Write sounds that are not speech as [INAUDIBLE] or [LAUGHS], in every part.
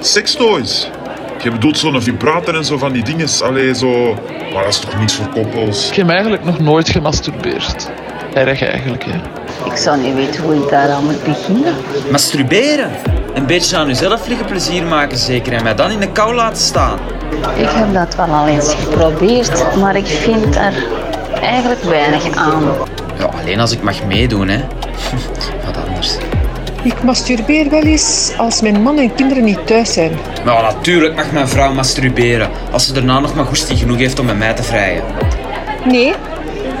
Sextoys. Je bedoelt zo'n vibrator en zo van die dingen. Allee, zo... Maar dat is toch niets voor koppels? Ik heb eigenlijk nog nooit gemasturbeerd. Erg eigenlijk, hè. Ik zou niet weten hoe ik daar aan moet beginnen. Masturberen. Een beetje aan uzelf liggen plezier maken zeker. En mij dan in de kou laten staan. Ik heb dat wel al eens geprobeerd, maar ik vind er eigenlijk weinig aan. Ja, alleen als ik mag meedoen, hè. [LAUGHS] Ik masturbeer wel eens als mijn man en kinderen niet thuis zijn. Maar natuurlijk mag mijn vrouw masturberen. Als ze daarna nog maar goesting genoeg heeft om met mij te vrijen. Nee,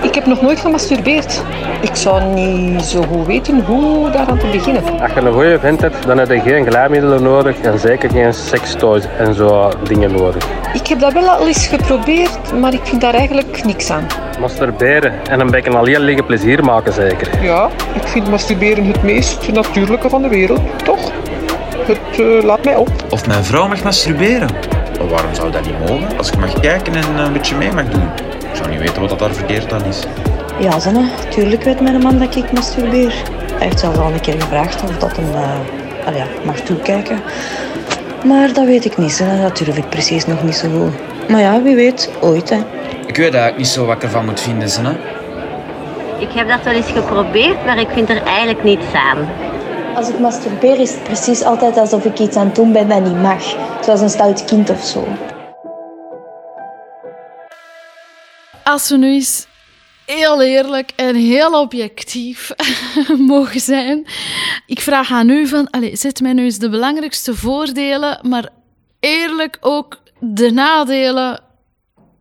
ik heb nog nooit gemasturbeerd. Ik zou niet zo goed weten hoe daaraan te beginnen. Als je een goede vent hebt, dan heb je geen glijmiddelen nodig en zeker geen sextoys en zo dingen nodig. Ik heb dat wel al eens geprobeerd, maar ik vind daar eigenlijk niks aan. Masturberen en een beetje alleen liggen plezier maken zeker. Ja, ik vind masturberen het meest natuurlijke van de wereld, toch? Het eh, laat mij op. Of mijn vrouw mag masturberen. Maar waarom zou dat niet mogen? Als ik mag kijken en een beetje mee mag doen. Weten wat dat daar verkeerd aan is. Ja, Zanne, tuurlijk weet mijn man dat ik masturbeer. Hij heeft zelfs al een keer gevraagd of dat hem uh, ja, mag toekijken. Maar dat weet ik niet, hè. dat durf ik precies nog niet zo goed. Maar ja, wie weet, ooit. Hè. Ik weet eigenlijk niet zo wat ik ervan moet vinden. Hè? Ik heb dat wel eens geprobeerd, maar ik vind er eigenlijk niets aan. Als ik masturbeer is het precies altijd alsof ik iets aan het doen ben dat niet mag. Zoals een stout kind of zo. Als we nu eens heel eerlijk en heel objectief [LAUGHS] mogen zijn. Ik vraag aan u van, allez, zet mij nu eens de belangrijkste voordelen, maar eerlijk ook de nadelen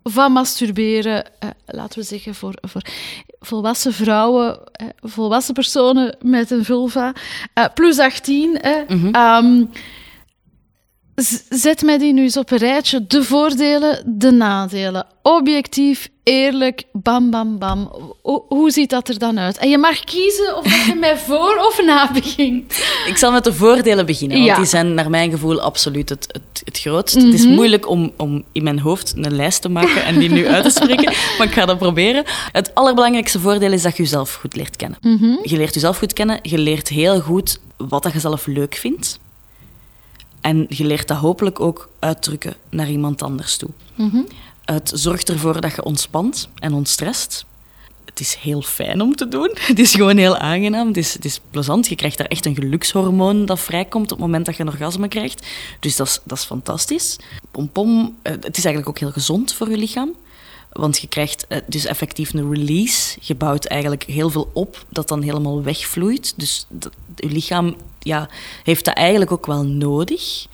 van masturberen, eh, laten we zeggen, voor, voor volwassen vrouwen, eh, volwassen personen met een vulva, eh, plus 18. Eh, mm -hmm. Zet mij die nu eens op een rijtje. De voordelen, de nadelen. Objectief, eerlijk, bam, bam, bam. hoe ziet dat er dan uit? En je mag kiezen of je mij voor of na begint. Ik zal met de voordelen beginnen, want die zijn naar mijn gevoel absoluut het, het, het grootst. Het is mhm. moeilijk om, om in mijn hoofd een lijst te maken en die nu uit te spreken, [LAUGHS] maar ik ga dat proberen. Het allerbelangrijkste voordeel is dat je jezelf goed leert kennen. Mhm. Je leert jezelf goed kennen, je leert heel goed wat dat je zelf leuk vindt. En je leert dat hopelijk ook uitdrukken naar iemand anders toe. Mhm. Het zorgt ervoor dat je ontspant en ontstrest. Het is heel fijn om te doen. [LAUGHS] Het is gewoon heel aangenaam. Het is, het is plezant. Je krijgt daar echt een gelukshormoon dat vrijkomt op het moment dat je een orgasme krijgt. Dus dat is, dat is fantastisch. Pompom, eh, het is eigenlijk ook heel gezond voor je lichaam. Want je krijgt eh, dus effectief een release. Je bouwt eigenlijk heel veel op dat dan helemaal wegvloeit. Dus je lichaam ja, heeft dat eigenlijk ook wel nodig.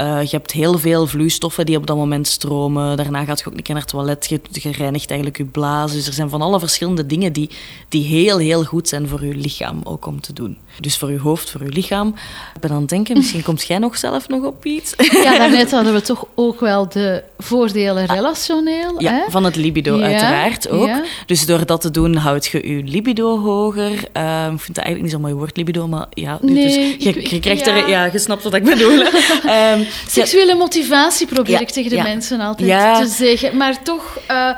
Uh, je hebt heel veel vloeistoffen die op dat moment stromen. Daarna gaat je ook een keer naar het toilet. Je, je reinigt eigenlijk je blaas. Dus er zijn van alle verschillende dingen die, die heel, heel goed zijn voor je lichaam ook om te doen. Dus voor je hoofd, voor je lichaam. Ik ben aan het denken, misschien komt jij nog zelf nog op iets. Ja, [LAUGHS] daarnet hadden we toch ook wel de voordelen relationeel. Ja, hè? van het libido uiteraard ook. Dus door dat te doen houd je je libido hoger. Uh, ik vind dat eigenlijk niet zo'n mooi woord, libido, maar ja. Dus nee, dus je, je krijgt er... Ja, je snapt wat ik bedoel. um, [LAUGHS] Seksuele motivatie probeer ik tegen de mensen altijd te zeggen. Maar toch... Uh,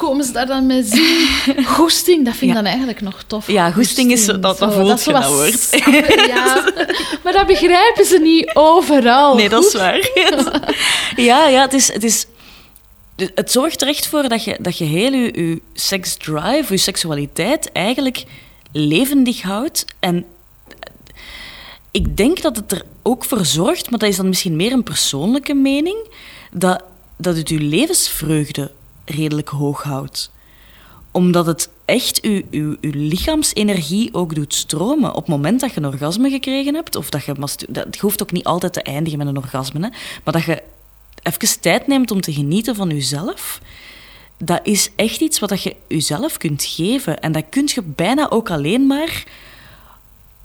komen ze daar dan met zin? [LAUGHS] Goesting, dat vind ik dan eigenlijk nog tof. Ja, goesting, is, dat, dat voelt dat je dat woord. Ja, [LAUGHS] [LAUGHS] maar dat begrijpen ze niet overal. Nee, dat is waar. ja, ja, het is... Het is het zorgt er echt voor dat je, dat je heel je, je seksdrive, je seksualiteit eigenlijk levendig houdt. En ik denk dat het er ook voor zorgt, maar dat is dan misschien meer een persoonlijke mening, dat, dat het je levensvreugde redelijk hoog houdt. Omdat het echt je, je, je lichaamsenergie ook doet stromen. Op het moment dat je een orgasme gekregen hebt, of dat je... Dat hoeft ook niet altijd te eindigen met een orgasme, maar dat je even tijd neemt om te genieten van jezelf dat is echt iets wat je jezelf kunt geven. En dat kun je bijna ook alleen maar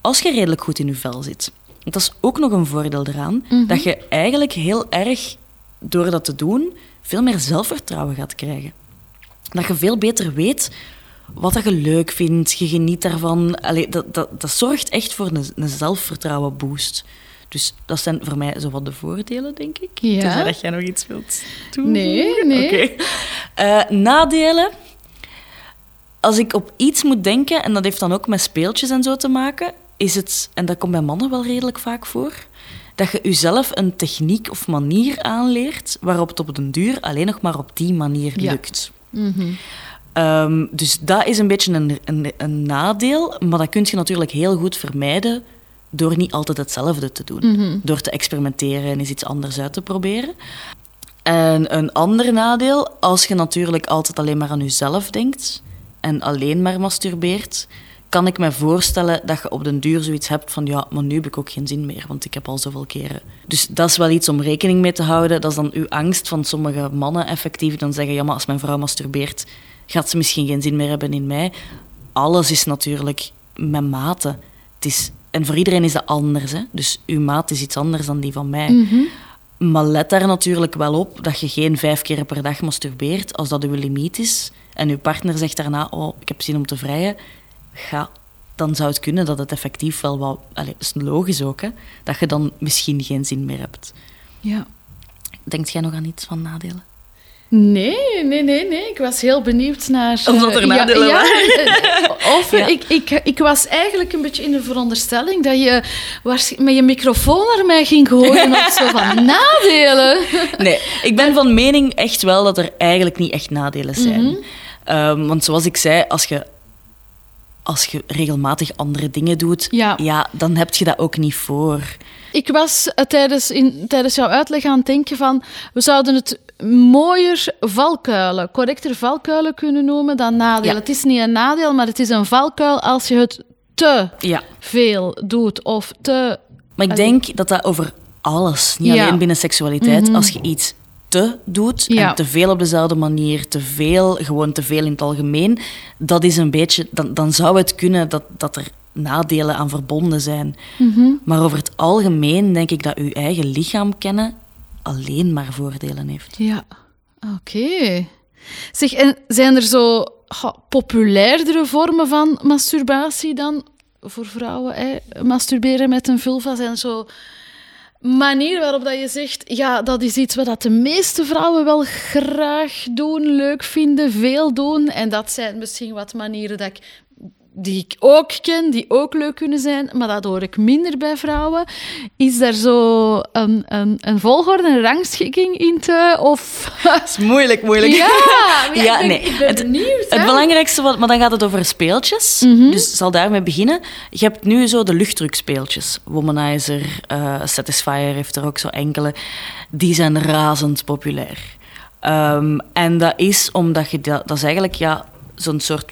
als je redelijk goed in je vel zit. Dat is ook nog een voordeel eraan, mhm. dat je eigenlijk heel erg, door dat te doen, veel meer zelfvertrouwen gaat krijgen. Dat je veel beter weet wat dat je leuk vindt, je geniet daarvan. Allee, dat, dat, dat zorgt echt voor een, een zelfvertrouwen boost. Dus dat zijn voor mij zo wat de voordelen, denk ik. Ja. dat jij nog iets wilt doen. Nee, nee. Oké. Okay. Uh, nadelen. Als ik op iets moet denken, en dat heeft dan ook met speeltjes en zo te maken, is het, en dat komt bij mannen wel redelijk vaak voor, dat je jezelf een techniek of manier aanleert waarop het op den duur alleen nog maar op die manier Ja. lukt. Mhm. Ehm, dus dat is een beetje een, een, een nadeel, maar dat kun je natuurlijk heel goed vermijden door niet altijd hetzelfde te doen. Mhm. Door te experimenteren en eens iets anders uit te proberen. En een ander nadeel, als je natuurlijk altijd alleen maar aan jezelf denkt en alleen maar masturbeert, kan ik me voorstellen dat je op den duur zoiets hebt van ja, maar nu heb ik ook geen zin meer, want ik heb al zoveel keren. Dus dat is wel iets om rekening mee te houden. Dat is dan uw angst van sommige mannen effectief, dan zeggen ja, maar als mijn vrouw masturbeert, gaat ze misschien geen zin meer hebben in mij. Alles is natuurlijk met mate. Het is, en voor iedereen is dat anders. Hè? Dus uw maat is iets anders dan die van mij. Mhm. Maar let daar natuurlijk wel op dat je geen vijf keer per dag masturbeert als dat uw limiet is. En uw partner zegt daarna, oh, ik heb zin om te vrijen. Ga, dan zou het kunnen dat het effectief wel wat... Allee, is logisch ook, hè. Dat je dan misschien geen zin meer hebt. Ja. Denkt jij nog aan iets van nadelen? Nee, nee, nee, nee. Ik was heel benieuwd naar... Of dat er eh, nadelen ja, waren. ja, [LAUGHS] Of Ja. ik, ik, ik was eigenlijk een beetje in de veronderstelling dat je met je microfoon naar mij ging gooien of zo van [LAUGHS] nadelen. Nee, ik ben van mening echt wel dat er eigenlijk niet echt nadelen zijn. Ehm, want zoals ik zei, als je, als je regelmatig andere dingen doet, Ja. dan heb je dat ook niet voor. Ik was eh, tijdens, in, tijdens jouw uitleg aan het denken van... We zouden het mooier valkuilen, correcter valkuilen kunnen noemen dan nadelen. Ja. Het is niet een nadeel, maar het is een valkuil als je het te Ja. veel doet of te... Maar ik denk dat dat over alles, niet alleen binnen seksualiteit, Mhm. als je iets te doet Ja. en te veel op dezelfde manier, te veel, gewoon te veel in het algemeen, dat is een beetje, dan, dan zou het kunnen dat, dat er nadelen aan verbonden zijn. Mhm. Maar over het algemeen denk ik dat uw eigen lichaam kennen alleen maar voordelen heeft. Ja, oké. Zeg, en zijn er zo populairdere vormen van masturbatie dan voor vrouwen? Hè? Masturberen met een vulva zijn zo manieren waarop dat je zegt, ja, dat is iets wat de meeste vrouwen wel graag doen, leuk vinden, veel doen. En dat zijn misschien wat manieren dat ik, die ik ook ken, die ook leuk kunnen zijn, maar dat hoor ik minder bij vrouwen. Is daar zo een, een, een volgorde, een rangschikking in te? Of... [LAUGHS] Dat is moeilijk, moeilijk. Ja, [LAUGHS] ja, ik ben- ik ben het, benieuwd, Het belangrijkste, wat, maar dan gaat het over speeltjes. Mhm. Dus ik zal daarmee beginnen. Je hebt nu zo de luchtdrukspeeltjes. Womanizer, eh, Satisfyer heeft er ook zo enkele. Die zijn razend populair. Ehm, en dat is omdat je dat, dat is eigenlijk ja, zo'n soort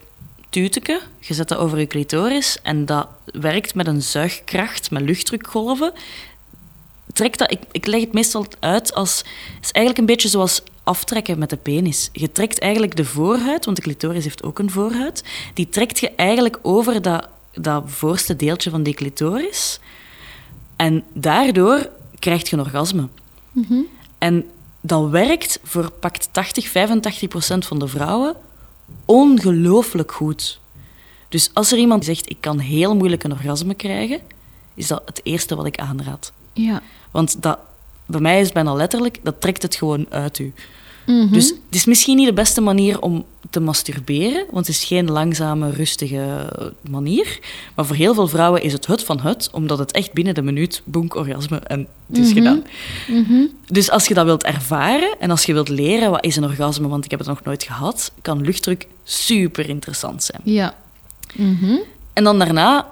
tuteke. Je zet dat over je clitoris en dat werkt met een zuigkracht, met luchtdrukgolven trekt dat, ik, ik leg het meestal uit als... Het is eigenlijk een beetje zoals aftrekken met de penis. Je trekt eigenlijk de voorhuid, want de clitoris heeft ook een voorhuid. Die trekt je eigenlijk over dat, dat voorste deeltje van die clitoris. En daardoor krijg je een orgasme. Mhm. En dat werkt voor pakt 80, 85 procent van de vrouwen ongelooflijk goed. Dus als er iemand zegt, ik kan heel moeilijk een orgasme krijgen, is dat het eerste wat ik aanraad. Ja. Want dat, bij mij is het bijna letterlijk, dat trekt het gewoon uit u. Mhm. Dus het is misschien niet de beste manier om te masturberen, want het is geen langzame, rustige manier. Maar voor heel veel vrouwen is het het van het, omdat het echt binnen de minuut, boenk, orgasme en het is Mhm. gedaan. Mhm. Dus als je dat wilt ervaren en als je wilt leren wat is een orgasme, want ik heb het nog nooit gehad, kan luchtdruk super interessant zijn. Ja. En dan daarna,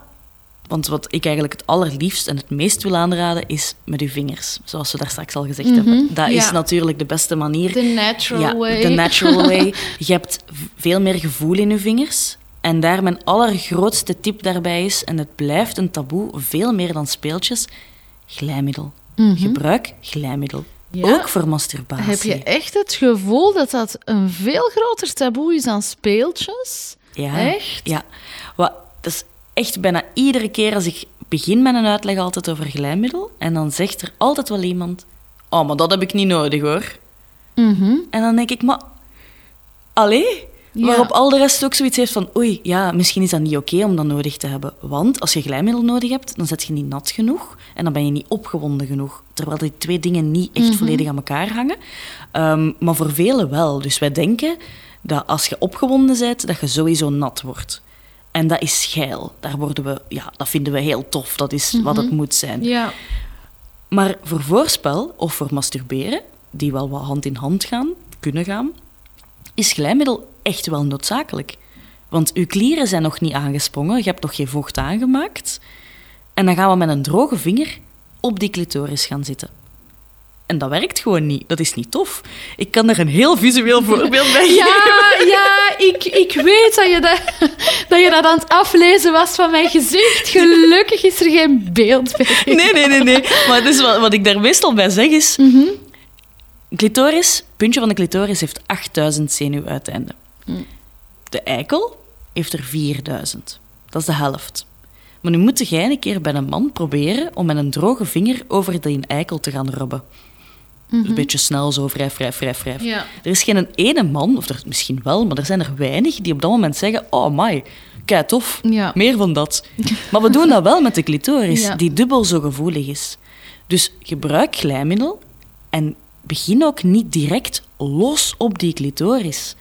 want wat ik eigenlijk het allerliefst en het meest wil aanraden, is met uw vingers. Zoals we daar straks al gezegd Mhm, hebben. Dat is natuurlijk de beste manier. The natural ja, way. The natural [LAUGHS] way. Je hebt veel meer gevoel in je vingers. En daar mijn allergrootste tip daarbij is, en het blijft een taboe, veel meer dan speeltjes, glijmiddel. Mhm. Gebruik glijmiddel. Ja. Ook voor masturbatie. Heb je echt het gevoel dat dat een veel groter taboe is dan speeltjes? Ja. Echt? Ja. Wat, dat is echt bijna iedere keer als ik begin met een uitleg altijd over glijmiddel. En dan zegt er altijd wel iemand... Oh, maar dat heb ik niet nodig, hoor. Mhm. En dan denk ik, maar... Allee? Ja. Waarop al de rest ook zoiets heeft van... Oei, ja, misschien is dat niet oké om dat nodig te hebben. Want als je glijmiddel nodig hebt, dan zet je niet nat genoeg. En dan ben je niet opgewonden genoeg. Terwijl die twee dingen niet echt Mhm. volledig aan elkaar hangen. Ehm, maar voor velen wel. Dus wij denken dat als je opgewonden bent, dat je sowieso nat wordt. En dat is geil. Daar worden we, ja, dat vinden we heel tof. Dat is wat het Mhm. moet zijn. Ja. Maar voor voorspel of voor masturberen, die wel wat hand in hand gaan, kunnen gaan, is glijmiddel echt wel noodzakelijk. Want uw klieren zijn nog niet aangesprongen, je hebt nog geen vocht aangemaakt. En dan gaan we met een droge vinger op die clitoris gaan zitten. En dat werkt gewoon niet. Dat is niet tof. Ik kan er een heel visueel [LAUGHS] voorbeeld bij Ja, ja ik, ik weet dat je dat, dat je dat aan het aflezen was van mijn gezicht. Gelukkig is er geen beeld bij. Nee, nee, nee. nee. Maar dus wat, wat ik daar meestal bij zeg is... Mhm. Clitoris, puntje van de clitoris heeft 8000 zenuwuiteinden. De eikel heeft er 4000. Dat is de helft. Maar nu moet jij een keer bij een man proberen om met een droge vinger over die eikel te gaan rubben. Een beetje snel zo, wrijf, wrijf, wrijf, wrijf. Ja. Er is geen ene man, of er misschien wel, maar er zijn er weinig die op dat moment zeggen: Oh, my, kei tof, Ja. meer van dat. [LAUGHS] Maar we doen dat wel met de clitoris, Ja. die dubbel zo gevoelig is. Dus gebruik glijmiddel en begin ook niet direct los op die clitoris.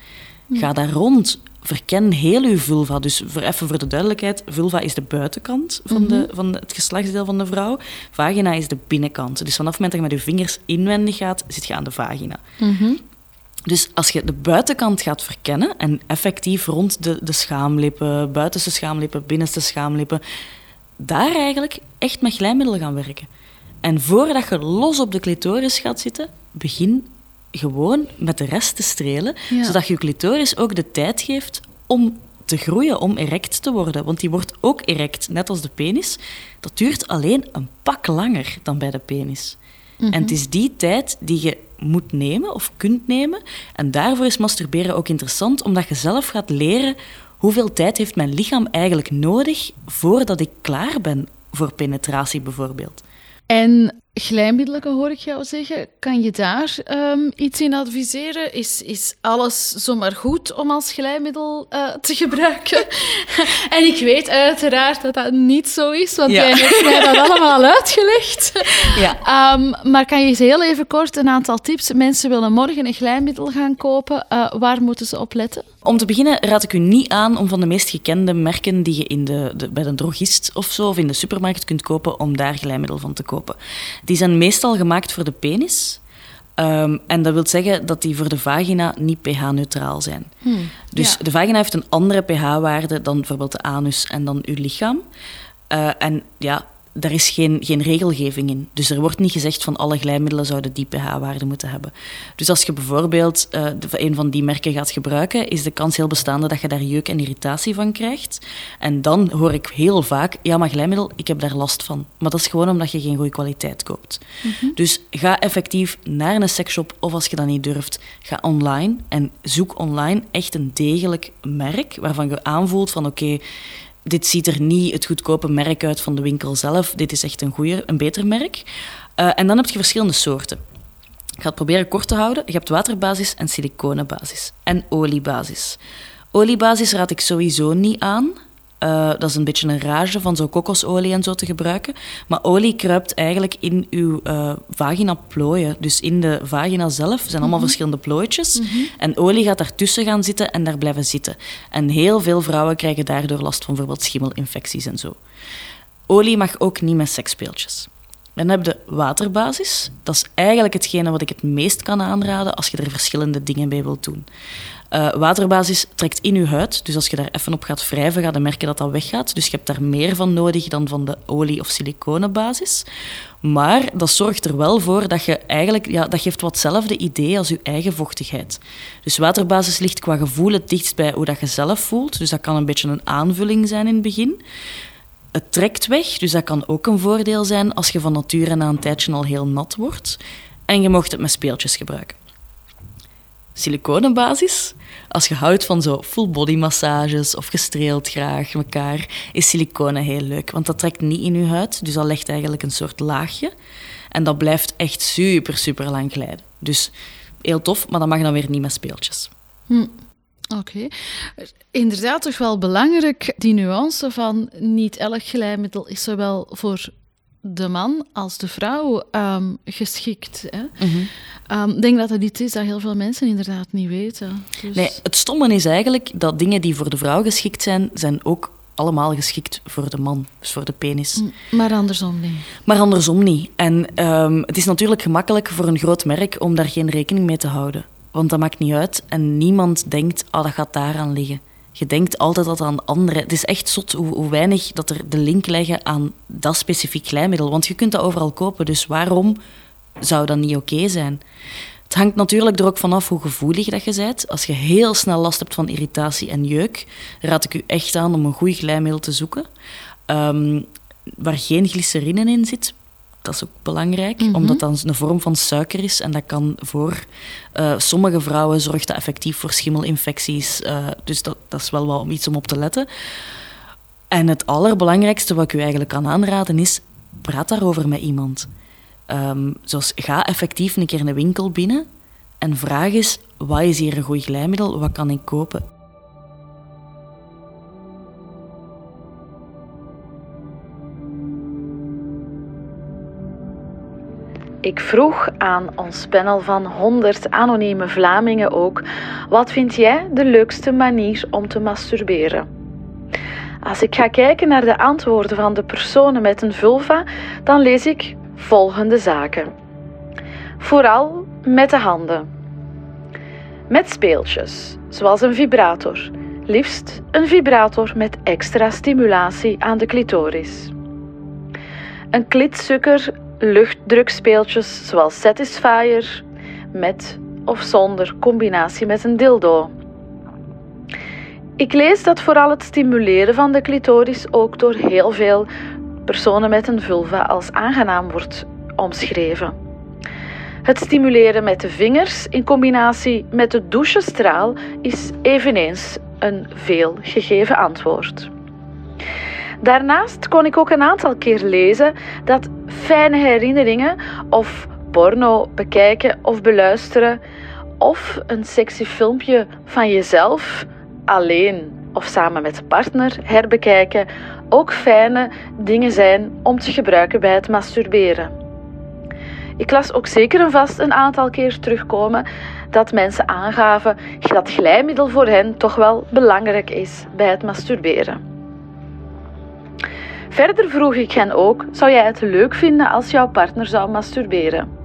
Ga daar rond. Verken heel uw vulva. Dus voor, even voor de duidelijkheid, vulva is de buitenkant van, de, van het geslachtsdeel van de vrouw. Vagina is de binnenkant. Dus vanaf het moment dat je met je vingers inwendig gaat, zit je aan de vagina. Dus als je de buitenkant gaat verkennen en effectief rond de, de schaamlippen, buitenste schaamlippen, binnenste schaamlippen, daar eigenlijk echt met glijmiddel gaan werken. En voordat je los op de clitoris gaat zitten, begin gewoon met de rest te strelen, Ja. zodat je clitoris ook de tijd geeft om te groeien, om erect te worden. Want die wordt ook erect, net als de penis. Dat duurt alleen een pak langer dan bij de penis. En het is die tijd die je moet nemen of kunt nemen. En daarvoor is masturberen ook interessant, omdat je zelf gaat leren hoeveel tijd heeft mijn lichaam eigenlijk nodig voordat ik klaar ben voor penetratie bijvoorbeeld. En glijmiddelen, hoor ik jou zeggen. Kan je daar ehm, iets in adviseren? Is, is alles zomaar goed om als glijmiddel eh, te gebruiken? [LAUGHS] en ik weet uiteraard dat dat niet zo is, want Ja. jij hebt mij dat [LAUGHS] allemaal uitgelegd. Ja. Ehm, maar kan je eens heel even kort een aantal tips? Mensen willen morgen een glijmiddel gaan kopen. Eh, waar moeten ze op letten? Om te beginnen raad ik u niet aan om van de meest gekende merken die je in de, de, bij een drogist of zo of in de supermarkt kunt kopen, om daar glijmiddel van te kopen. Die zijn meestal gemaakt voor de penis. Ehm, en dat wil zeggen dat die voor de vagina niet pH-neutraal zijn. Dus ja. de vagina heeft een andere pH-waarde dan bijvoorbeeld de anus en dan uw lichaam. Eh, en ja, daar is geen, geen regelgeving in. Dus er wordt niet gezegd van alle glijmiddelen zouden die pH-waarde moeten hebben. Dus als je bijvoorbeeld eh, een van die merken gaat gebruiken, is de kans heel bestaande dat je daar jeuk en irritatie van krijgt. En dan hoor ik heel vaak, ja, maar glijmiddel, ik heb daar last van. Maar dat is gewoon omdat je geen goede kwaliteit koopt. Dus ga effectief naar een seksshop of als je dat niet durft, ga online en zoek online echt een degelijk merk waarvan je aanvoelt van oké, dit ziet er niet het goedkope merk uit van de winkel zelf. Dit is echt een, goeie, een beter merk. Eh, en dan heb je verschillende soorten. Ik ga het proberen kort te houden. Je hebt waterbasis en siliconenbasis. En oliebasis. Oliebasis raad ik sowieso niet aan. Eh, dat is een beetje een rage van zo kokosolie en zo te gebruiken. Maar olie kruipt eigenlijk in uw eh vagina plooien. Dus in de vagina zelf zijn allemaal verschillende plooitjes. En olie gaat daartussen gaan zitten en daar blijven zitten. En heel veel vrouwen krijgen daardoor last van bijvoorbeeld schimmelinfecties en zo. Olie mag ook niet met seksspeeltjes. Dan heb je waterbasis. Dat is eigenlijk hetgene wat ik het meest kan aanraden als je er verschillende dingen bij wilt doen. Eh, waterbasis trekt in je huid, dus als je daar even op gaat wrijven, ga je merken dat dat weggaat. Dus je hebt daar meer van nodig dan van de olie- of siliconenbasis. Maar dat zorgt er wel voor dat je eigenlijk, ja, dat geeft wat hetzelfde idee als je eigen vochtigheid. Dus waterbasis ligt qua gevoel het dichtst bij hoe dat je zelf voelt. Dus dat kan een beetje een aanvulling zijn in het begin. Het trekt weg, dus dat kan ook een voordeel zijn als je van nature na een tijdje al heel nat wordt. En je mocht het met speeltjes gebruiken. Siliconenbasis. Als je houdt van zo full body massages of gestreeld graag elkaar, is siliconen heel leuk. Want dat trekt niet in je huid, dus dat legt eigenlijk een soort laagje. En dat blijft echt super, super lang glijden. Dus heel tof, maar dat mag dan weer niet met speeltjes. Oké. Inderdaad, toch wel belangrijk die nuance van niet elk glijmiddel is zowel voor de man als de vrouw ehm, geschikt. Hè? Mhm. Ik denk dat het iets is dat heel veel mensen inderdaad niet weten. Dus... Nee, het stomme is eigenlijk dat dingen die voor de vrouw geschikt zijn, zijn ook allemaal geschikt voor de man, dus voor de penis. Maar andersom niet. Maar andersom niet. En ehm, het is natuurlijk gemakkelijk voor een groot merk om daar geen rekening mee te houden. Want dat maakt niet uit en niemand denkt, oh, dat gaat daaraan liggen. Je denkt altijd dat aan andere. Het is echt zot hoe, hoe, weinig dat er de link leggen aan dat specifiek glijmiddel. Want je kunt dat overal kopen, dus waarom zou dat niet oké zijn? Het hangt natuurlijk er ook vanaf hoe gevoelig dat je bent. Als je heel snel last hebt van irritatie en jeuk, raad ik u echt aan om een goed glijmiddel te zoeken. Um, waar geen glycerine in zit, dat is ook belangrijk, Mhm. omdat dat een vorm van suiker is. En dat kan voor uh, sommige vrouwen zorgt dat effectief voor schimmelinfecties. Uh, dus dat, dat is wel om iets om op te letten. En het allerbelangrijkste wat ik u eigenlijk kan aanraden is, praat daarover met iemand. Um, zoals ga effectief een keer een winkel binnen en vraag eens, wat is hier een goed glijmiddel, wat kan ik kopen? Ik vroeg aan ons panel van 100 anonieme Vlamingen ook: wat vind jij de leukste manier om te masturberen? Als ik ga kijken naar de antwoorden van de personen met een vulva, dan lees ik volgende zaken. Vooral met de handen. Met speeltjes, zoals een vibrator. Liefst een vibrator met extra stimulatie aan de clitoris. Een klitsukker luchtdrukspeeltjes zoals Satisfyer, met of zonder combinatie met een dildo. Ik lees dat vooral het stimuleren van de clitoris ook door heel veel personen met een vulva als aangenaam wordt omschreven. Het stimuleren met de vingers in combinatie met de douchestraal is eveneens een veel gegeven antwoord. Daarnaast kon ik ook een aantal keer lezen dat fijne herinneringen of porno bekijken of beluisteren of een sexy filmpje van jezelf alleen of samen met de partner herbekijken ook fijne dingen zijn om te gebruiken bij het masturberen. Ik las ook zeker en vast een aantal keer terugkomen dat mensen aangaven dat glijmiddel voor hen toch wel belangrijk is bij het masturberen. Verder vroeg ik hen ook: zou jij het leuk vinden als jouw partner zou masturberen?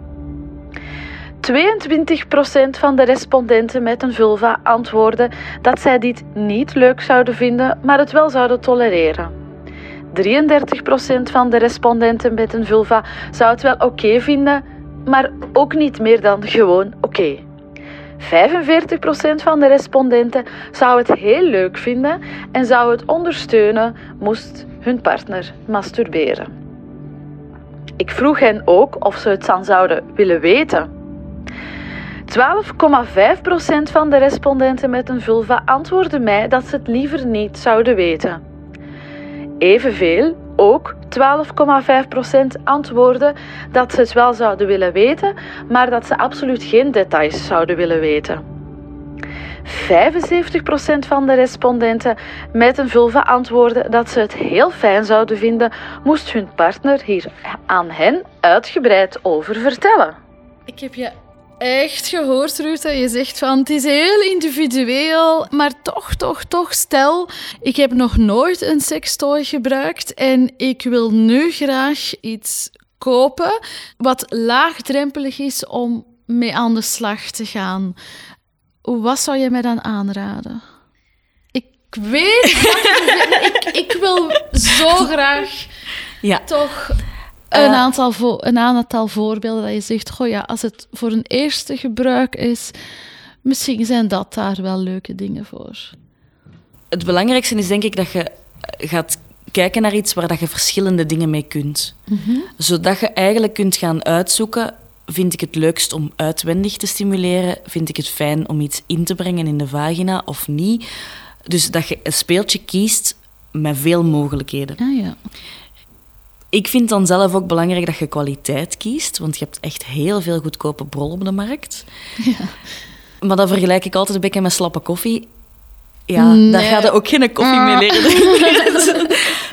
22% van de respondenten met een vulva antwoordden dat zij dit niet leuk zouden vinden, maar het wel zouden tolereren. 33% van de respondenten met een vulva zou het wel oké vinden, maar ook niet meer dan gewoon oké. Okay. 45% van de respondenten zou het heel leuk vinden en zou het ondersteunen moest hun partner masturberen. Ik vroeg hen ook of ze het dan zouden willen weten. 12,5% van de respondenten met een vulva antwoordden mij dat ze het liever niet zouden weten. Evenveel, ook 12,5% antwoordden dat ze het wel zouden willen weten, maar dat ze absoluut geen details zouden willen weten. 75% van de respondenten met een vulva antwoordden dat ze het heel fijn zouden vinden moest hun partner hier aan hen uitgebreid over vertellen. Ik heb je echt gehoord, dat je zegt van het is heel individueel, maar toch, toch, toch, stel, ik heb nog nooit een sextoy gebruikt en ik wil nu graag iets kopen wat laagdrempelig is om mee aan de slag te gaan. Wat zou je mij dan aanraden? Ik weet ik, ik wil zo graag ja. toch een, aantal een aantal voorbeelden dat je zegt, goh ja, als het voor een eerste gebruik is, misschien zijn dat daar wel leuke dingen voor. Het belangrijkste is denk ik dat je gaat kijken naar iets waar dat je verschillende dingen mee kunt. Mhm. Zodat je eigenlijk kunt gaan uitzoeken, vind ik het leukst om uitwendig te stimuleren? Vind ik het fijn om iets in te brengen in de vagina of niet? Dus dat je een speeltje kiest met veel mogelijkheden. Ah, ja. Ik vind dan zelf ook belangrijk dat je kwaliteit kiest, want je hebt echt heel veel goedkope brol op de markt. Ja. Maar dat vergelijk ik altijd een beetje met slappe koffie. Ja, Nee. daar ga je ook geen koffie mee leren drinken.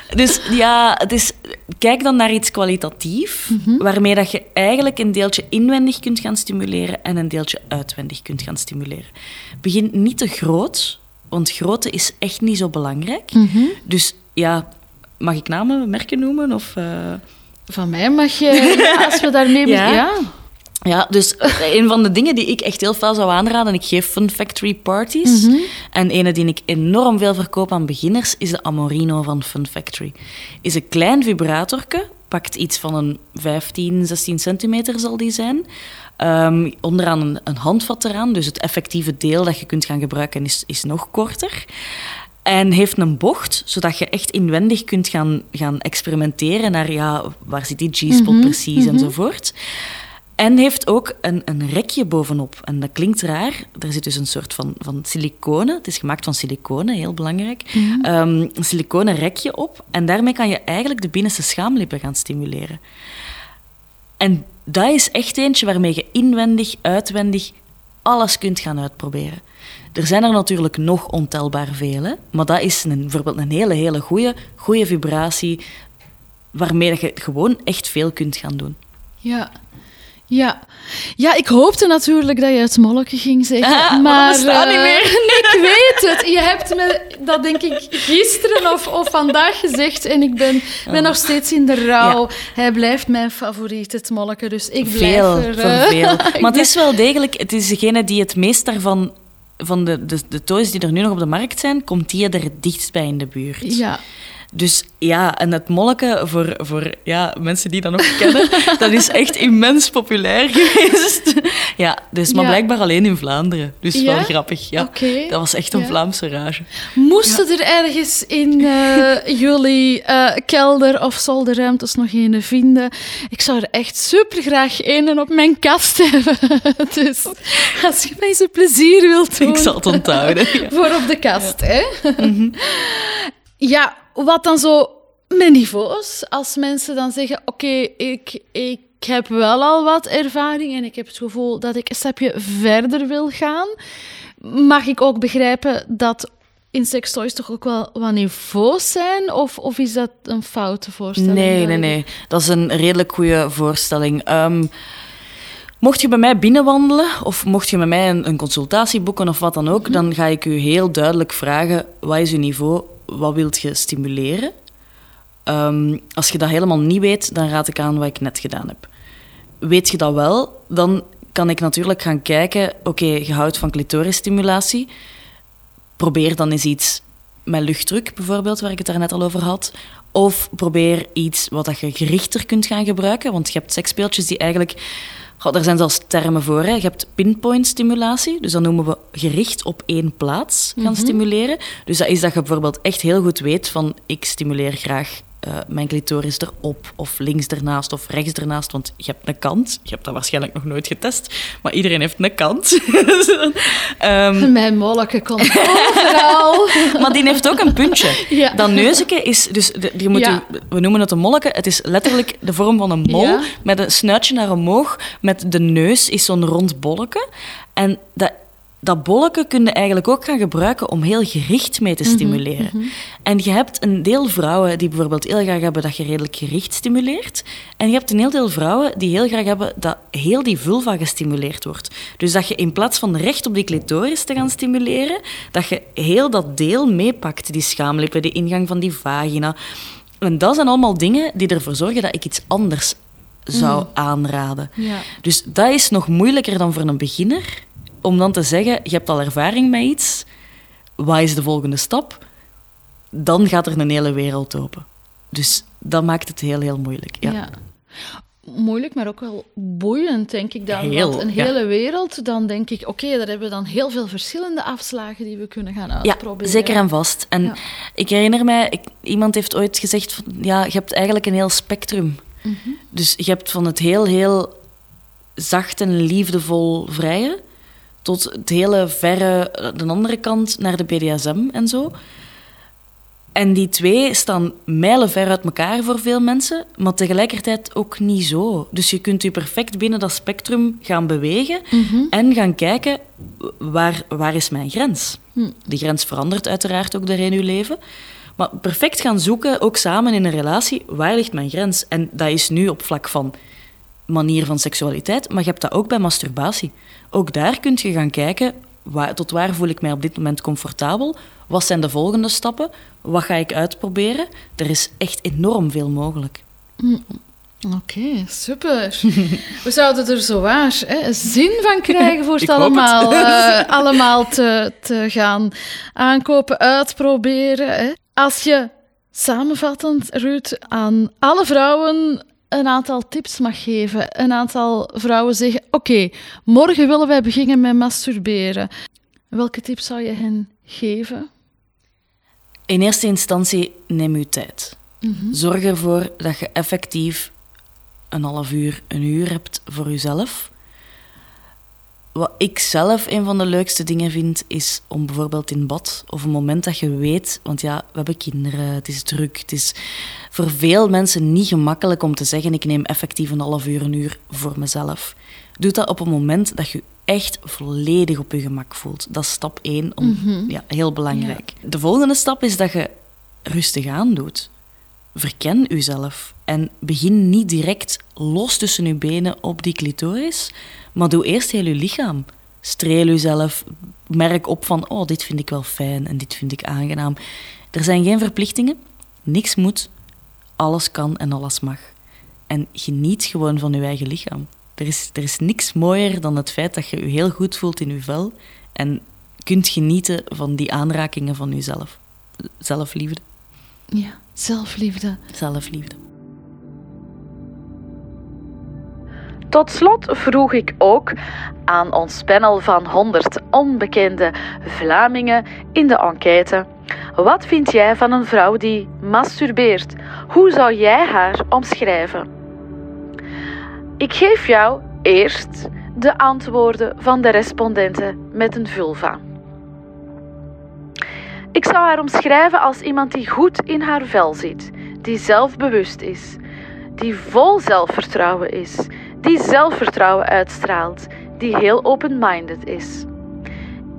[LAUGHS] dus ja, het is, kijk dan naar iets kwalitatief, waarmee dat je eigenlijk een deeltje inwendig kunt gaan stimuleren en een deeltje uitwendig kunt gaan stimuleren. Begin niet te groot, want grootte is echt niet zo belangrijk. Mhm. Dus ja, mag ik namen, merken noemen? Of, uh... Van mij mag je, als we daarmee... [LAUGHS] ja. ja. Ja, dus een van de dingen die ik echt heel veel zou aanraden, ik geef Fun Factory parties. Mhm. En ene die ik enorm veel verkoop aan beginners, is de Amorino van Fun Factory. Is een klein vibratorke, pakt iets van een 15, 16 centimeter zal die zijn. Ehm, onderaan een, een handvat eraan, dus het effectieve deel dat je kunt gaan gebruiken is, is nog korter. En heeft een bocht, zodat je echt inwendig kunt gaan, gaan experimenteren naar ja, waar zit die G-spot Mhm, precies mhm. enzovoort. En heeft ook een, een rekje bovenop. En dat klinkt raar. Er zit dus een soort van, van siliconen. Het is gemaakt van siliconen, heel belangrijk. Mhm. Ehm, een siliconen rekje op. En daarmee kan je eigenlijk de binnenste schaamlippen gaan stimuleren. En dat is echt eentje waarmee je inwendig, uitwendig alles kunt gaan uitproberen. Er zijn er natuurlijk nog ontelbaar veel, hè? maar dat is een, bijvoorbeeld een hele, hele goede, goede vibratie waarmee je gewoon echt veel kunt gaan doen. Ja. Ja. ja, ik hoopte natuurlijk dat je het molken ging zeggen. Ah, maar niet eh, meer. [LAUGHS] ik weet het. Je hebt me dat denk ik gisteren of, of vandaag gezegd en ik ben, ben Oh. nog steeds in de rouw. Hij blijft mijn favoriet, het molken, dus ik blijf Veel, er... eh, veel. [LAUGHS] ik Maar het is wel degelijk, het is degene die het meest daarvan, van de, de, de toys die er nu nog op de markt zijn, komt die er dichtst bij in de buurt. Ja. Dus ja, en het molken voor, voor ja, mensen die dat nog kennen, [LAUGHS] dat is echt immens populair [LAUGHS] geweest. Ja, dus maar Ja. blijkbaar alleen in Vlaanderen. Dus Ja? wel grappig. Ja. Dat was echt een Ja. Vlaamse rage. Moesten er ergens in eh, jullie eh, kelder of zolderruimtes nog een vinden? Ik zou er echt super graag een op mijn kast [LAUGHS] hebben. dus als je mij een plezier wilt doen. Ik zal het onthouden. Voor op de kast, hè? Ja, wat dan zo met niveaus? Als mensen dan zeggen, oké, ik, ik heb wel al wat ervaring en ik heb het gevoel dat ik een stapje verder wil gaan, mag ik ook begrijpen dat in sextoys toch ook wel wat niveaus zijn? Of, of is dat een foute voorstelling? Nee, nee, nee. Dat is een redelijk goede voorstelling. Ehm, mocht je bij mij binnenwandelen of mocht je met mij een, een consultatie boeken of wat dan ook, dan ga ik u heel duidelijk vragen: wat is uw niveau? Wat wilt je stimuleren? Ehm, als je dat helemaal niet weet, dan raad ik aan wat ik net gedaan heb. Weet je dat wel, dan kan ik natuurlijk gaan kijken: oké, je houdt van clitorisstimulatie. Probeer dan eens iets met luchtdruk, bijvoorbeeld, waar ik het daarnet al over had. Of probeer iets wat je gerichter kunt gaan gebruiken. Want je hebt seksspeeltjes die eigenlijk... Daar zijn zelfs termen voor. Hè. Je hebt pinpoint stimulatie. Dus dat noemen we gericht op één plaats gaan Mhm. stimuleren. Dus dat is dat je bijvoorbeeld echt heel goed weet van... Ik stimuleer graag eh, mijn clitoris erop, of links ernaast, of rechts ernaast. Want je hebt een kant. Je hebt dat waarschijnlijk nog nooit getest. Maar iedereen heeft een kant. [LAUGHS] Ehm, [LAUGHS] Mijn molken komt overal. [LAUGHS] maar die heeft ook een puntje. Ja. Dat neuzeke is... Dus de, die moet Ja. u- we noemen het een molken. Het is letterlijk de vorm van een mol. Ja. Met een snuitje naar omhoog. Met de neus is zo'n rond bolleke. En dat, dat bolleke kun je eigenlijk ook gaan gebruiken om heel gericht mee te stimuleren. En je hebt een deel vrouwen die bijvoorbeeld heel graag hebben dat je redelijk gericht stimuleert. En je hebt een heel deel vrouwen die heel graag hebben dat heel die vulva gestimuleerd wordt. Dus dat je in plaats van recht op die clitoris te gaan stimuleren, dat je heel dat deel meepakt. Die schaamlippen, de ingang van die vagina. En dat zijn allemaal dingen die ervoor zorgen dat ik iets anders zou Mm. aanraden. Ja. Dus dat is nog moeilijker dan voor een beginner. Om dan te zeggen, je hebt al ervaring met iets. Wat is de volgende stap? Dan gaat er een hele wereld open. Dus dat maakt het heel, heel moeilijk. Ja. Ja. Moeilijk, maar ook wel boeiend, denk ik dan. Heel, Want een ja. hele wereld, dan denk ik, oké, daar hebben we dan heel veel verschillende afslagen die we kunnen gaan Ja, uitproberen. zeker en vast. En Ja. ik herinner mij, ik- iemand heeft ooit gezegd, van, ja, je hebt eigenlijk een heel spectrum. Mhm. Dus je hebt van het heel, heel zacht en liefdevol vrije, tot het hele verre, eh, de andere kant, naar de BDSM en zo. En die twee staan mijlenver uit elkaar voor veel mensen, maar tegelijkertijd ook niet zo. Dus je kunt je perfect binnen dat spectrum gaan bewegen Mhm. en gaan kijken, waar, waar is mijn grens? Hm. Die grens verandert uiteraard ook daarin je leven. Maar perfect gaan zoeken, ook samen in een relatie, waar ligt mijn grens? En dat is nu op vlak van manier van seksualiteit, maar je hebt dat ook bij masturbatie. Ook daar kun je gaan kijken, waar, tot waar voel ik mij op dit moment comfortabel? Wat zijn de volgende stappen? Wat ga ik uitproberen? Er is echt enorm veel mogelijk. Mm. Oké, super. We zouden er zo waar hè, zin van krijgen voor het [LAUGHS] allemaal, het. [LAUGHS] uh, allemaal te, te gaan aankopen, uitproberen. Hè. Als je samenvattend, Ruud, aan alle vrouwen een aantal tips mag geven. Een aantal vrouwen zeggen: Oké, morgen willen wij beginnen met masturberen. Welke tips zou je hen geven? In eerste instantie neem je tijd. Mm -hmm. Zorg ervoor dat je effectief een half uur, een uur hebt voor jezelf. Wat ik zelf een van de leukste dingen vind, is om bijvoorbeeld in bad of een moment dat je weet, want ja, we hebben kinderen, het is druk, het is voor veel mensen niet gemakkelijk om te zeggen, ik neem effectief een half uur, een uur voor mezelf. Doe dat op een moment dat je echt volledig op je gemak voelt. Dat is stap één, om, mm -hmm. ja, heel belangrijk. Ja. De volgende stap is dat je rustig aan doet. Verken uzelf en begin niet direct los tussen je benen op die clitoris, maar doe eerst heel je lichaam. Streel jezelf, merk op van, oh, dit vind ik wel fijn en dit vind ik aangenaam. Er zijn geen verplichtingen, niks moet, alles kan en alles mag. En geniet gewoon van je eigen lichaam. Er is, er is niks mooier dan het feit dat je je heel goed voelt in je vel en kunt genieten van die aanrakingen van jezelf. Zelfliefde. Ja, zelfliefde. Zelfliefde. Tot slot vroeg ik ook aan ons panel van 100 onbekende Vlamingen in de enquête: Wat vind jij van een vrouw die masturbeert? Hoe zou jij haar omschrijven? Ik geef jou eerst de antwoorden van de respondenten met een vulva. Ik zou haar omschrijven als iemand die goed in haar vel zit, die zelfbewust is, die vol zelfvertrouwen is, die zelfvertrouwen uitstraalt, die heel open-minded is.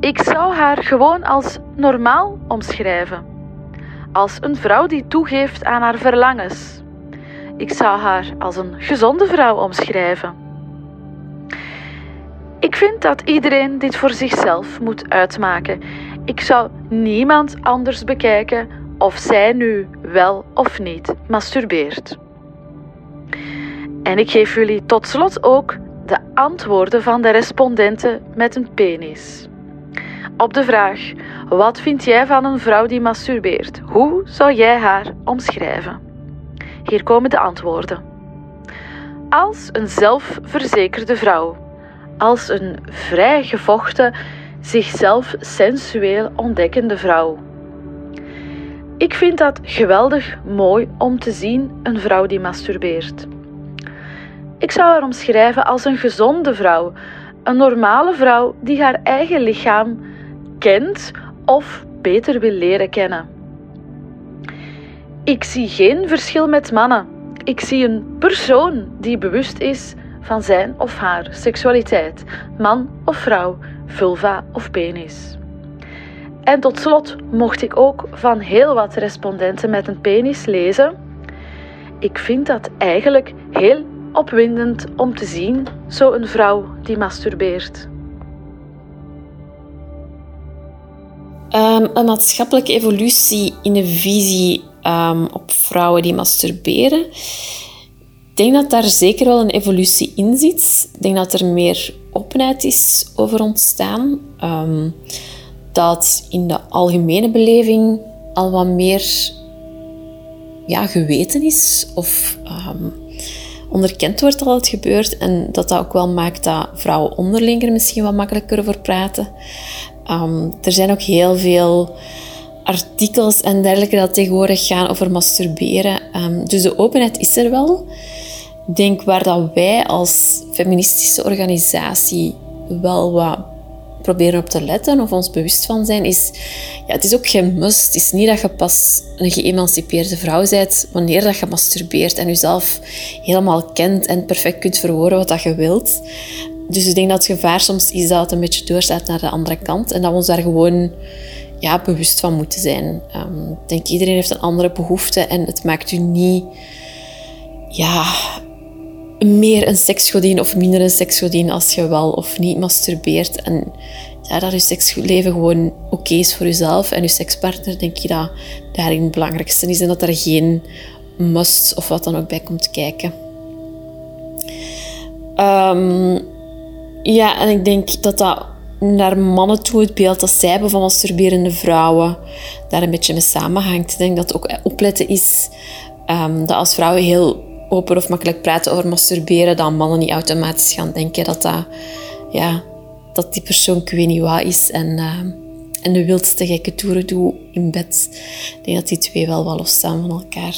Ik zou haar gewoon als normaal omschrijven. Als een vrouw die toegeeft aan haar verlangens. Ik zou haar als een gezonde vrouw omschrijven. Ik vind dat iedereen dit voor zichzelf moet uitmaken. Ik zou niemand anders bekijken of zij nu wel of niet masturbeert. En ik geef jullie tot slot ook de antwoorden van de respondenten met een penis. Op de vraag: wat vind jij van een vrouw die masturbeert? Hoe zou jij haar omschrijven? Hier komen de antwoorden. Als een zelfverzekerde vrouw, als een vrijgevochten, zichzelf sensueel ontdekkende vrouw. Ik vind dat geweldig mooi om te zien, een vrouw die masturbeert. Ik zou haar omschrijven als een gezonde vrouw, een normale vrouw die haar eigen lichaam kent of beter wil leren kennen. Ik zie geen verschil met mannen. Ik zie een persoon die bewust is van zijn of haar seksualiteit, man of vrouw, vulva of penis. En tot slot mocht ik ook van heel wat respondenten met een penis lezen. Ik vind dat eigenlijk heel opwindend om te zien, zo een vrouw die masturbeert. Um, een maatschappelijke evolutie in de visie um, op vrouwen die masturberen. Ik denk dat daar zeker wel een evolutie in zit. Ik denk dat er meer openheid is over ontstaan. Um, dat in de algemene beleving al wat meer ja, geweten is. Of onderkend wordt dat het gebeurt. En dat dat ook wel maakt dat vrouwen onderling er misschien wat makkelijker over praten. Um, er zijn ook heel veel artikels en dergelijke dat tegenwoordig gaan over masturberen. Um, dus de openheid is er wel. Ik denk waar dat wij als feministische organisatie wel wat proberen op te letten of ons bewust van zijn, is... Ja, het is ook geen must. Het is niet dat je pas een geëmancipeerde vrouw bent wanneer dat je masturbeert en jezelf helemaal kent en perfect kunt verwoorden wat dat je wilt. Dus ik denk dat het gevaar soms is dat het een beetje doorstaat naar de andere kant en dat we ons daar gewoon ja, bewust van moeten zijn. Um, ik denk iedereen heeft een andere behoefte en het maakt u niet ja, meer een seksgodin of minder een seksgodin als je wel of niet masturbeert. En ja, dat je seksleven gewoon oké is voor jezelf en je sekspartner, denk ik dat daarin het belangrijkste is en dat er geen must of wat dan ook bij komt kijken. Ehm, ja, en ik denk dat dat naar mannen toe, het beeld dat zij hebben van masturberende vrouwen, daar een beetje mee samenhangt. Ik denk dat ook opletten is um, dat als vrouwen heel open of makkelijk praten over masturberen, dat mannen niet automatisch gaan denken dat dat, ja, dat die persoon ik weet niet wat is en, uh, en de wildste gekke toeren doet in bed. Ik denk dat die twee wel wel losstaan van elkaar.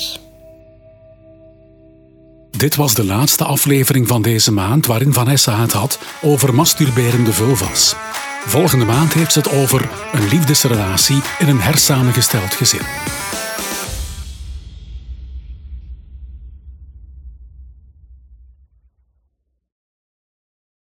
Dit was de laatste aflevering van deze maand waarin Vanessa het had over masturberende vulvas. Volgende maand heeft ze het over een liefdesrelatie in een hersamengesteld gezin.